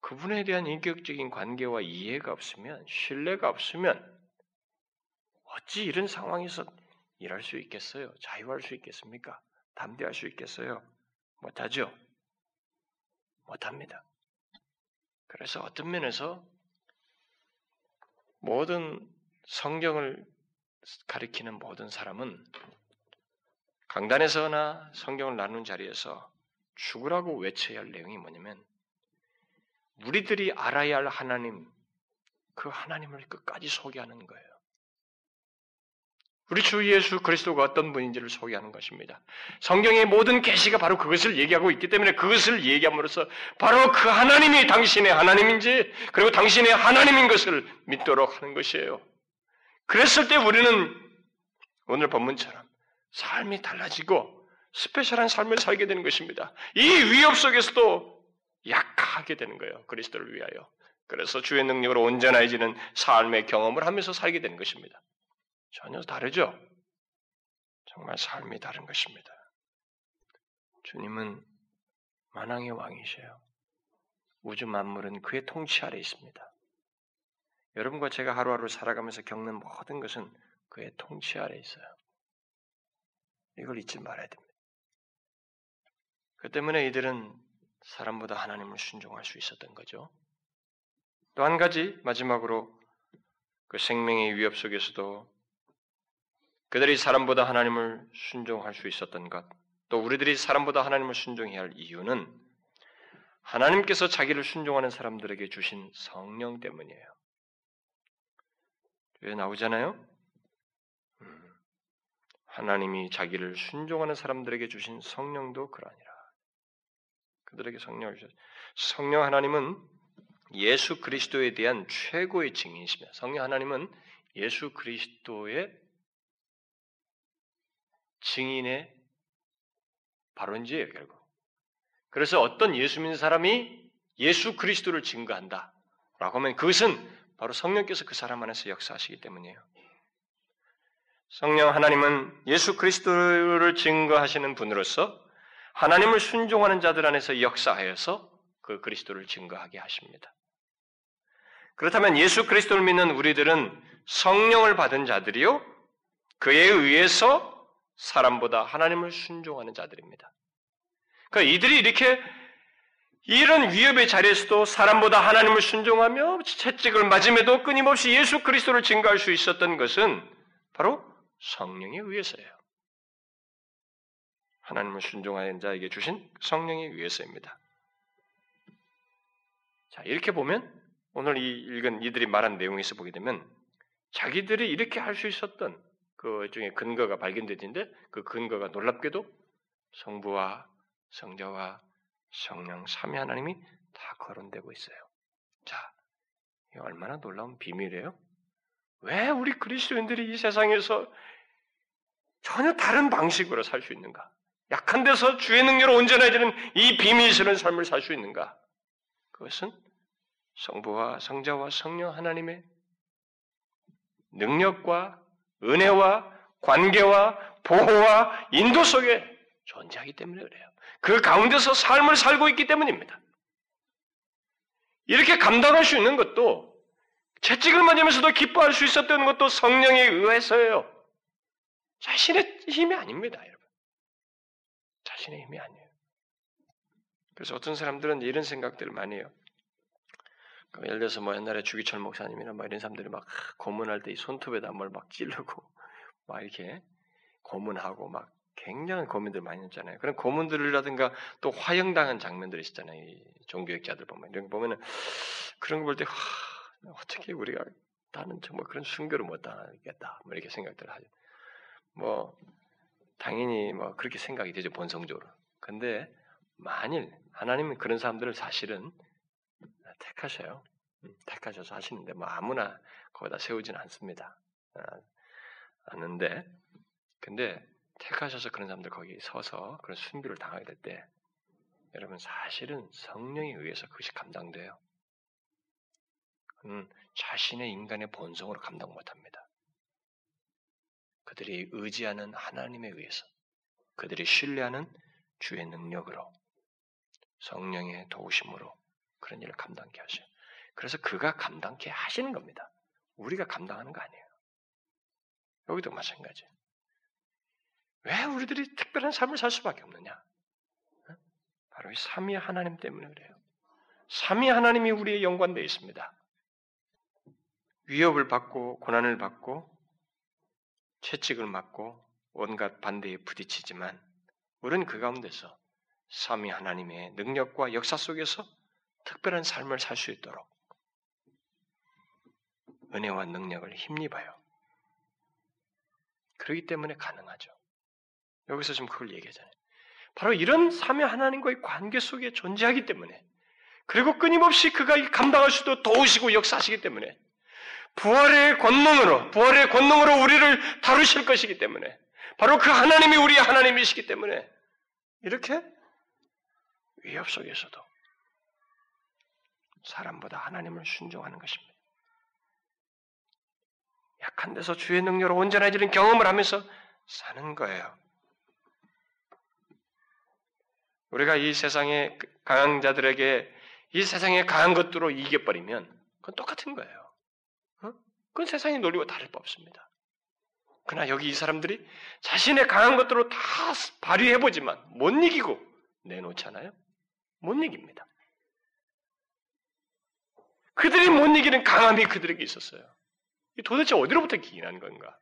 그분에 대한 인격적인 관계와 이해가 없으면, 신뢰가 없으면, 어찌 이런 상황에서 일할 수 있겠어요? 자유할 수 있겠습니까? 담대할 수 있겠어요? 못하죠? 못합니다. 그래서 어떤 면에서 모든 성경을 가리키는 모든 사람은 강단에서나 성경을 나누는 자리에서 죽으라고 외쳐야 할 내용이 뭐냐면 우리들이 알아야 할 하나님, 그 하나님을 끝까지 소개하는 거예요. 우리 주 예수 그리스도가 어떤 분인지를 소개하는 것입니다. 성경의 모든 계시가 바로 그것을 얘기하고 있기 때문에 그것을 얘기함으로써 바로 그 하나님이 당신의 하나님인지 그리고 당신의 하나님인 것을 믿도록 하는 것이에요. 그랬을 때 우리는 오늘 본문처럼 삶이 달라지고 스페셜한 삶을 살게 되는 것입니다. 이 위협 속에서도 약하게 되는 거예요. 그리스도를 위하여. 그래서 주의 능력으로 온전해지는 삶의 경험을 하면서 살게 되는 것입니다. 전혀 다르죠? 정말 삶이 다른 것입니다. 주님은 만왕의 왕이세요. 우주 만물은 그의 통치 아래 있습니다. 여러분과 제가 하루하루 살아가면서 겪는 모든 것은 그의 통치 아래 있어요. 이걸 잊지 말아야 됩니다. 그 때문에 이들은 사람보다 하나님을 순종할 수 있었던 거죠. 또 한 가지 마지막으로 그 생명의 위협 속에서도 그들이 사람보다 하나님을 순종할 수 있었던 것, 또 우리들이 사람보다 하나님을 순종해야 할 이유는 하나님께서 자기를 순종하는 사람들에게 주신 성령 때문이에요. 왜 나오잖아요? 음, 하나님이 자기를 순종하는 사람들에게 주신 성령도 그러하니라. 그들에게 성령을 주셨 성령 하나님은 예수 그리스도에 대한 최고의 증인이십니다. 성령 하나님은 예수 그리스도의 증인의 발원지예요, 결국. 그래서 어떤 예수 믿는 사람이 예수 그리스도를 증거한다. 라고 하면 그것은 바로 성령께서 그 사람 안에서 역사하시기 때문이에요. 성령 하나님은 예수 그리스도를 증거하시는 분으로서 하나님을 순종하는 자들 안에서 역사하여서 그 그리스도를 증거하게 하십니다. 그렇다면 예수 그리스도를 믿는 우리들은 성령을 받은 자들이요, 그에 의해서 사람보다 하나님을 순종하는 자들입니다. 그러니까 이들이 이렇게 이런 위협의 자리에서도 사람보다 하나님을 순종하며 채찍을 맞음에도 끊임없이 예수 그리스도를 증거할 수 있었던 것은 바로 성령에 의해서예요. 하나님을 순종하는 자에게 주신 성령에 의해서입니다. 자, 이렇게 보면 오늘 이 읽은 이들이 말한 내용에서 보게 되면 자기들이 이렇게 할 수 있었던 그 중에 근거가 발견되는데 그 근거가 놀랍게도 성부와 성자와 성령 삼위 하나님이 다 거론되고 있어요. 자, 이 얼마나 놀라운 비밀이에요? 왜 우리 그리스도인들이 이 세상에서 전혀 다른 방식으로 살 수 있는가? 약한 데서 주의 능력으로 온전해지는 이 비밀스러운 삶을 살 수 있는가? 그것은 성부와 성자와 성령 하나님의 능력과 은혜와 관계와 보호와 인도 속에 존재하기 때문에 그래요. 그 가운데서 삶을 살고 있기 때문입니다. 이렇게 감당할 수 있는 것도 채찍을 맞으면서도 기뻐할 수 있었던 것도 성령에 의해서예요. 자신의 힘이 아닙니다, 여러분. 자신의 힘이 아니에요. 그래서 어떤 사람들은 이런 생각들을 많이 해요. 그 예를 들어서 뭐 옛날에 주기철 목사님이나 뭐 이런 사람들이 막 고문할 때 이 손톱에다 뭘 막 찌르고 막 이렇게 고문하고 막 굉장한 고문들 많이 했잖아요. 그런 고문들이라든가 또 화형당한 장면들이 있잖아요. 이 종교학자들 보면 이런 거 보면은 그런 거 볼 때 어떻게 우리가 나는 정말 그런 순교를 못 당하겠다. 뭐 이렇게 생각들을 하죠. 뭐 당연히 뭐 그렇게 생각이 되죠 본성적으로. 근데 만일 하나님은 그런 사람들을 사실은 택하셔요. 음, 택하셔서 하시는데 뭐 아무나 거기다 세우지는 않습니다. 아, 않는데 근데 택하셔서 그런 사람들 거기 서서 그런 순교를 당하게 될 때 여러분 사실은 성령에 의해서 그것이 감당돼요. 그는 자신의 인간의 본성으로 감당 못합니다. 그들이 의지하는 하나님에 의해서 그들이 신뢰하는 주의 능력으로 성령의 도우심으로 그런 일을 감당케 하셔요. 그래서 그가 감당케 하시는 겁니다. 우리가 감당하는 거 아니에요. 여기도 마찬가지. 왜 우리들이 특별한 삶을 살 수밖에 없느냐? 바로 이 삼위 하나님 때문에 그래요. 삼위 하나님이 우리의 연관되어 있습니다. 위협을 받고 고난을 받고 채찍을 맞고 온갖 반대에 부딪히지만 우리는 그 가운데서 삼위 하나님의 능력과 역사 속에서 특별한 삶을 살 수 있도록 은혜와 능력을 힘입어요. 그렇기 때문에 가능하죠. 여기서 지금 그걸 얘기하잖아요. 바로 이런 삼위 하나님과의 관계 속에 존재하기 때문에 그리고 끊임없이 그가 감당할 수도 도우시고 역사하시기 때문에 부활의 권능으로 부활의 권능으로 우리를 다루실 것이기 때문에 바로 그 하나님이 우리의 하나님이시기 때문에 이렇게 위협 속에서도 사람보다 하나님을 순종하는 것입니다. 약한 데서 주의 능력으로 온전해지는 경험을 하면서 사는 거예요. 우리가 이 세상의 강한 자들에게 이 세상의 강한 것들로 이겨버리면 그건 똑같은 거예요. 어? 그건 세상의 논리와 다를 바 없습니다. 그러나 여기 이 사람들이 자신의 강한 것들로 다 발휘해보지만 못 이기고 내놓잖아요. 못 이깁니다. 그들이 못 이기는 강함이 그들에게 있었어요. 도대체 어디로부터 기인한 건가?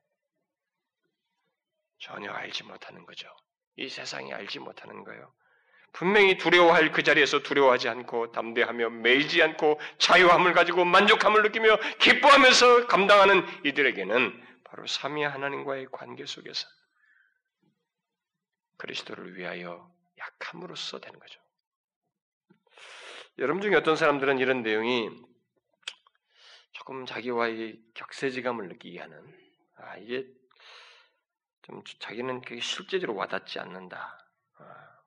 전혀 알지 못하는 거죠. 이 세상이 알지 못하는 거예요. 분명히 두려워할 그 자리에서 두려워하지 않고 담대하며 매이지 않고 자유함을 가지고 만족함을 느끼며 기뻐하면서 감당하는 이들에게는 바로 삼위 하나님과의 관계 속에서 그리스도를 위하여 약함으로써 되는 거죠. 여러분 중에 어떤 사람들은 이런 내용이 조금 자기와의 격세지감을 느끼게 하는 아 이게 좀 자기는 그게 실제적으로 와닿지 않는다. 아,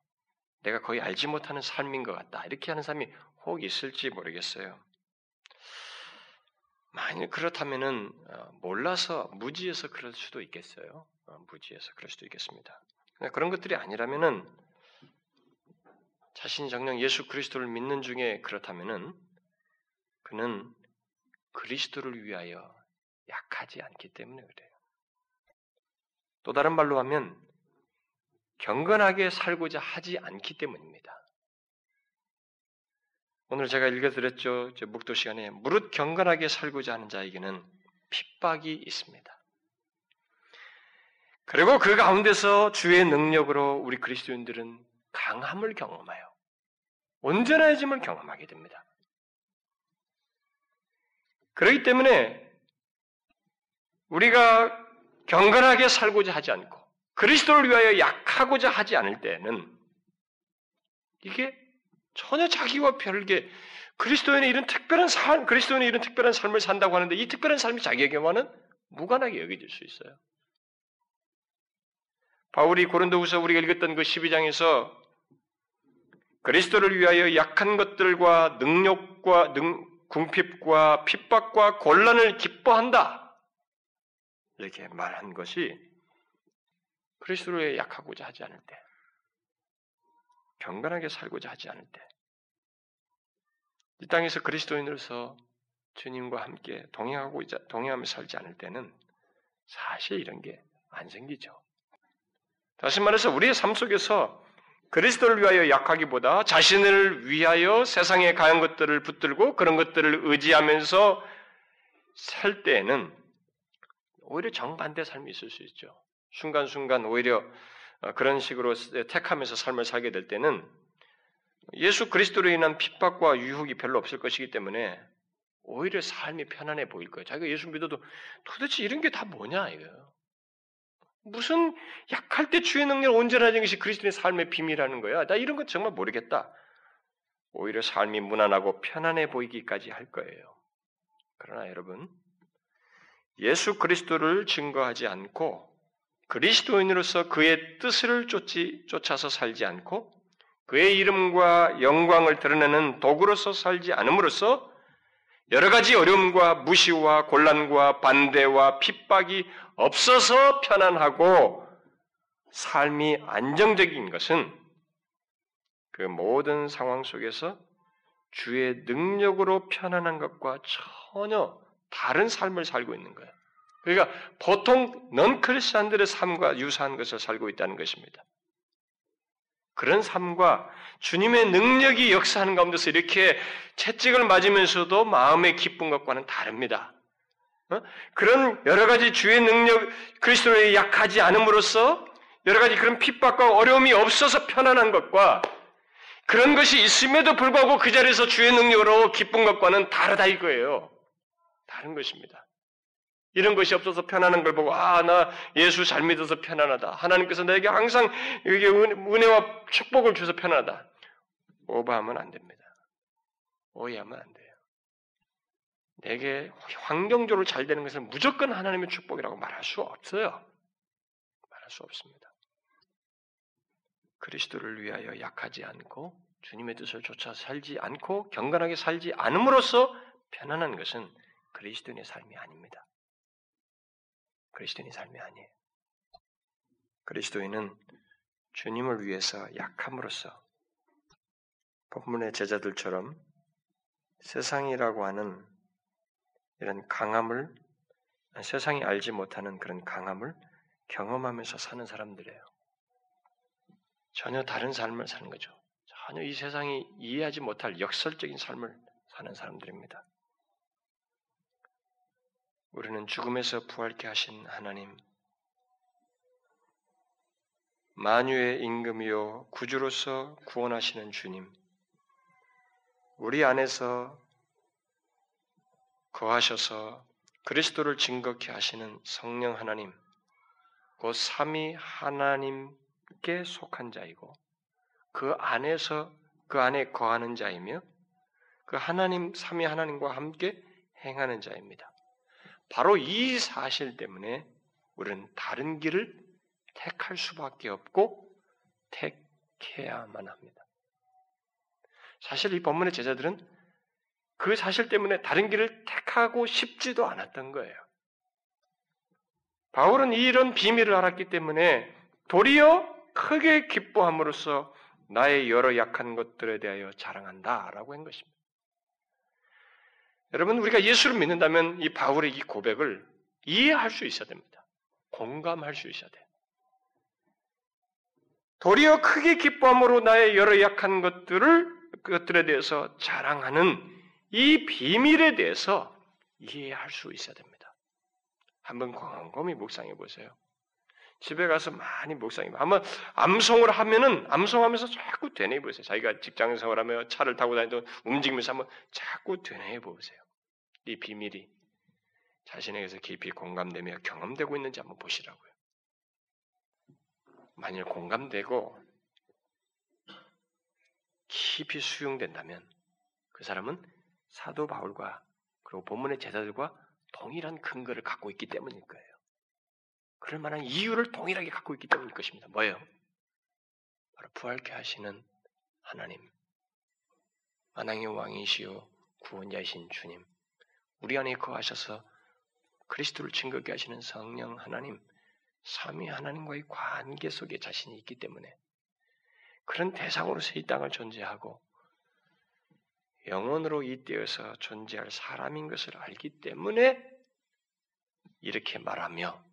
내가 거의 알지 못하는 삶인 것 같다. 이렇게 하는 사람이 혹 있을지 모르겠어요. 만약 그렇다면은 어, 몰라서 무지해서 그럴 수도 있겠어요. 어, 무지해서 그럴 수도 있겠습니다. 그런 것들이 아니라면은 자신이 정녕 예수 그리스도를 믿는 중에 그렇다면은 그는 그리스도를 위하여 약하지 않기 때문에 그래요. 또 다른 말로 하면 경건하게 살고자 하지 않기 때문입니다. 오늘 제가 읽어드렸죠. 묵도 시간에 무릇 경건하게 살고자 하는 자에게는 핍박이 있습니다. 그리고 그 가운데서 주의 능력으로 우리 그리스도인들은 강함을 경험하여 온전해짐을 경험하게 됩니다. 그렇기 때문에 우리가 경건하게 살고자 하지 않고 그리스도를 위하여 약하고자 하지 않을 때는 이게 전혀 자기와 별개 그리스도인의 이런 특별한 삶, 그리스도인의 이런 특별한 삶을 산다고 하는데 이 특별한 삶이 자기에게만은 무관하게 여겨질 수 있어요. 바울이 고린도후서 우리가 읽었던 그 12장에서 그리스도를 위하여 약한 것들과 능력과 능, 궁핍과 핍박과 곤란을 기뻐한다. 이렇게 말한 것이 그리스도를 약하고자 하지 않을 때, 경건하게 살고자 하지 않을 때, 이 땅에서 그리스도인으로서 주님과 함께 동행하고 동행하며 살지 않을 때는 사실 이런 게 안 생기죠. 다시 말해서 우리의 삶 속에서 그리스도를 위하여 약하기보다 자신을 위하여 세상에 가한 것들을 붙들고 그런 것들을 의지하면서 살 때에는 오히려 정반대 삶이 있을 수 있죠. 순간순간 오히려 어, 그런 식으로 택하면서 삶을 살게 될 때는 예수 그리스도로 인한 핍박과 유혹이 별로 없을 것이기 때문에 오히려 삶이 편안해 보일 거예요. 자기가 예수 믿어도 도대체 이런 게 다 뭐냐 이거예요. 무슨 약할 때 주의 능력 온전하는 것이 그리스도의 삶의 비밀이라는 거야. 나 이런 건 정말 모르겠다. 오히려 삶이 무난하고 편안해 보이기까지 할 거예요. 그러나 여러분, 예수 그리스도를 증거하지 않고 그리스도인으로서 그의 뜻을 쫓지, 쫓아서 살지 않고 그의 이름과 영광을 드러내는 도구로서 살지 않음으로써 여러 가지 어려움과 무시와 곤란과 반대와 핍박이 없어서 편안하고 삶이 안정적인 것은 그 모든 상황 속에서 주의 능력으로 편안한 것과 전혀 다른 삶을 살고 있는 거예요. 그러니까 보통 넌 크리스천들의 삶과 유사한 것을 살고 있다는 것입니다. 그런 삶과 주님의 능력이 역사하는 가운데서 이렇게 채찍을 맞으면서도 마음의 기쁜 것과는 다릅니다. 어? 그런 여러 가지 주의 능력, 그리스도에 약하지 않음으로써 여러 가지 그런 핍박과 어려움이 없어서 편안한 것과 그런 것이 있음에도 불구하고 그 자리에서 주의 능력으로 기쁜 것과는 다르다 이거예요. 다른 것입니다. 이런 것이 없어서 편안한 걸 보고 아 나 예수 잘 믿어서 편안하다. 하나님께서 나에게 항상 이게 은혜와 축복을 주셔서 편하다. 오버하면 안 됩니다. 오해하면 안 돼요. 내게 환경적으로 잘 되는 것은 무조건 하나님의 축복이라고 말할 수 없어요. 말할 수 없습니다. 그리스도를 위하여 약하지 않고 주님의 뜻을 쫓아 살지 않고 경건하게 살지 않음으로써 편안한 것은 그리스도인의 삶이 아닙니다. 그리스도인의 삶이 아니에요. 그리스도인은 주님을 위해서 약함으로써 본문의 제자들처럼 세상이라고 하는 이런 강함을 세상이 알지 못하는 그런 강함을 경험하면서 사는 사람들이에요. 전혀 다른 삶을 사는 거죠. 전혀 이 세상이 이해하지 못할 역설적인 삶을 사는 사람들입니다. 우리는 죽음에서 부활케 하신 하나님, 만유의 임금이요 구주로서 구원하시는 주님, 우리 안에서 거하셔서 그리스도를 증거케 하시는 성령 하나님, 곧 삼위 하나님께 속한 자이고 그 안에서 그 안에 거하는 자이며 그 하나님 삼위 하나님과 함께 행하는 자입니다. 바로 이 사실 때문에 우리는 다른 길을 택할 수밖에 없고 택해야만 합니다. 사실 이 본문의 제자들은 그 사실 때문에 다른 길을 택하고 싶지도 않았던 거예요. 바울은 이런 비밀을 알았기 때문에 도리어 크게 기뻐함으로써 나의 여러 약한 것들에 대하여 자랑한다 라고 한 것입니다. 여러분, 우리가 예수를 믿는다면 이 바울의 이 고백을 이해할 수 있어야 됩니다. 공감할 수 있어야 돼요. 도리어 크게 기뻐함으로 나의 여러 약한 것들을 그것들에 대해서 자랑하는 이 비밀에 대해서 이해할 수 있어야 됩니다. 한번 곰곰이 묵상해 보세요. 집에 가서 많이 묵상해. 한번 암송을 하면은 암송하면서 자꾸 되뇌 보세요. 자기가 직장 생활하며 차를 타고 다니도 움직이면서 한번 자꾸 되뇌 보세요. 이 비밀이 자신에게서 깊이 공감되며 경험되고 있는지 한번 보시라고요. 만일 공감되고 깊이 수용된다면 그 사람은 사도 바울과 그리고 본문의 제자들과 동일한 근거를 갖고 있기 때문일 거예요. 그럴 만한 이유를 동일하게 갖고 있기 때문일 것입니다. 뭐예요? 바로 부활케 하시는 하나님, 만왕의 왕이시요 구원자이신 주님, 우리 안에 거하셔서 그리스도를 증거케 하시는 성령 하나님, 삼위 하나님과의 관계 속에 자신이 있기 때문에 그런 대상으로서 이 땅을 존재하고 영원으로 이 땅에서 존재할 사람인 것을 알기 때문에 이렇게 말하며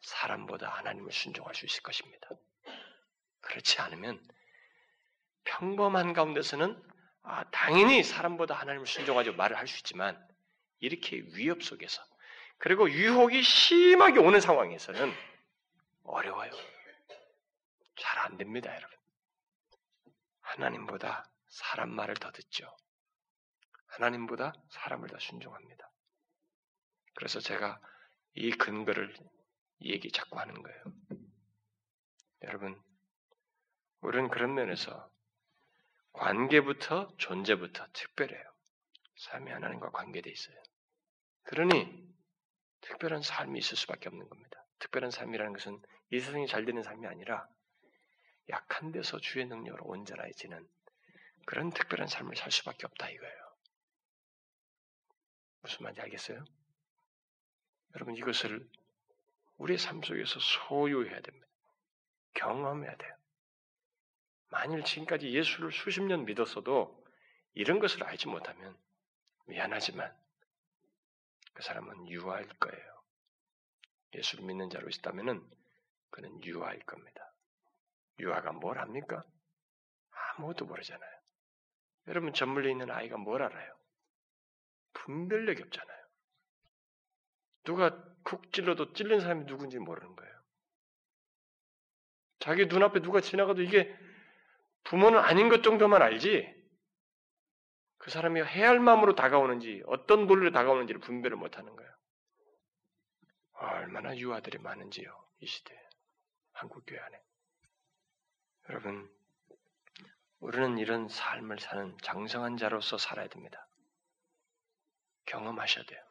사람보다 하나님을 순종할 수 있을 것입니다. 그렇지 않으면 평범한 가운데서는 아, 당연히 사람보다 하나님을 순종하죠 말을 할 수 있지만 이렇게 위협 속에서 그리고 유혹이 심하게 오는 상황에서는 어려워요. 잘 안 됩니다, 여러분. 하나님보다 사람 말을 더 듣죠. 하나님보다 사람을 더 순종합니다. 그래서 제가 이 근거를 이 얘기 자꾸 하는 거예요. 여러분, 우리는 그런 면에서 관계부터 존재부터 특별해요. 삶이 하나님과 관계돼 있어요. 그러니 특별한 삶이 있을 수밖에 없는 겁니다. 특별한 삶이라는 것은 이 세상이 잘 되는 삶이 아니라 약한 데서 주의 능력으로 온전해지는 그런 특별한 삶을 살 수밖에 없다 이거예요. 무슨 말인지 알겠어요? 여러분 이것을 우리의 삶 속에서 소유해야 됩니다. 경험해야 돼요. 만일 지금까지 예수를 수십 년 믿었어도 이런 것을 알지 못하면 미안하지만 그 사람은 유아일 거예요. 예수를 믿는 자로 있다면은 그는 유아일 겁니다. 유아가 뭘 합니까? 아무것도 모르잖아요. 여러분 전물려 있는 아이가 뭘 알아요? 분별력이 없잖아요. 누가 쿡 찔러도 찔린 사람이 누군지 모르는 거예요. 자기 눈앞에 누가 지나가도 이게 부모는 아닌 것 정도만 알지 그 사람이 해야 할 마음으로 다가오는지 어떤 논리로 다가오는지를 분별을 못하는 거예요. 얼마나 유아들이 많은지요 이 시대에 한국 교회 안에 여러분 우리는 이런 삶을 사는 장성한 자로서 살아야 됩니다. 경험하셔야 돼요.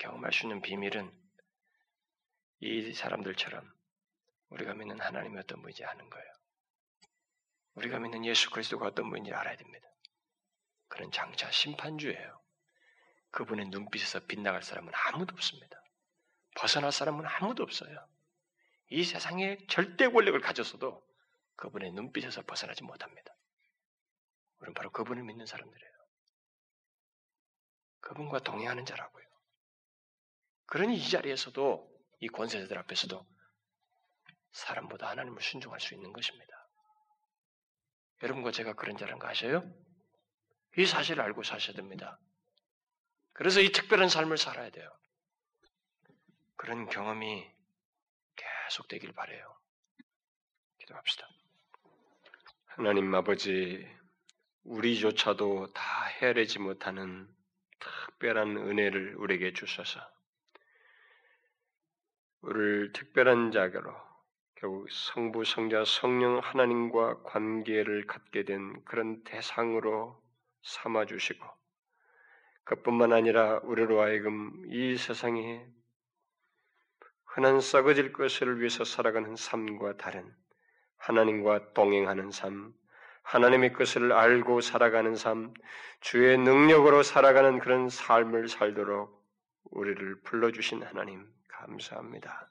경험할 수 있는 비밀은 이 사람들처럼 우리가 믿는 하나님이 어떤 분인지 아는 거예요. 우리가 믿는 예수 그리스도가 어떤 분인지 알아야 됩니다. 그는 장차 심판주예요. 그분의 눈빛에서 빗나갈 사람은 아무도 없습니다. 벗어날 사람은 아무도 없어요. 이 세상에 절대 권력을 가졌어도 그분의 눈빛에서 벗어나지 못합니다. 우리는 바로 그분을 믿는 사람들이에요. 그분과 동행하는 자라고요. 그러니 이 자리에서도 이 권세자들 앞에서도 사람보다 하나님을 순종할 수 있는 것입니다. 여러분과 제가 그런 자라는 거 아셔요? 이 사실을 알고 사셔야 됩니다. 그래서 이 특별한 삶을 살아야 돼요. 그런 경험이 계속 되길 바래요. 기도합시다. 하나님 아버지, 우리조차도 다 헤아리지 못하는 특별한 은혜를 우리에게 주셔서 우리를 특별한 자로 결국 성부, 성자, 성령 하나님과 관계를 갖게 된 그런 대상으로 삼아 주시고 그뿐만 아니라 우리로 하여금 이 세상에 흔한 썩어질 것을 위해서 살아가는 삶과 다른 하나님과 동행하는 삶, 하나님의 것을 알고 살아가는 삶, 주의 능력으로 살아가는 그런 삶을 살도록 우리를 불러주신 하나님, 감사합니다.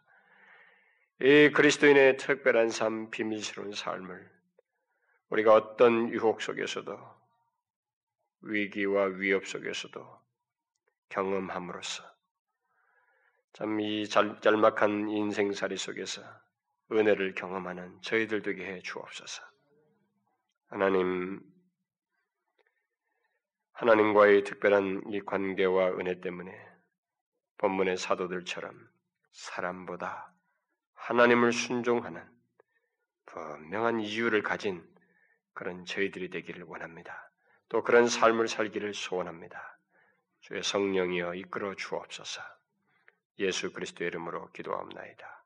이 그리스도인의 특별한 삶, 비밀스러운 삶을 우리가 어떤 유혹 속에서도 위기와 위협 속에서도 경험함으로써 참 이 짤막한 인생살이 속에서 은혜를 경험하는 저희들 되게 해 주옵소서. 하나님, 하나님과의 특별한 이 관계와 은혜 때문에 본문의 사도들처럼 사람보다 하나님을 순종하는 분명한 이유를 가진 그런 저희들이 되기를 원합니다. 또 그런 삶을 살기를 소원합니다. 주의 성령이여 이끌어 주옵소서. 예수 그리스도의 이름으로 기도하옵나이다.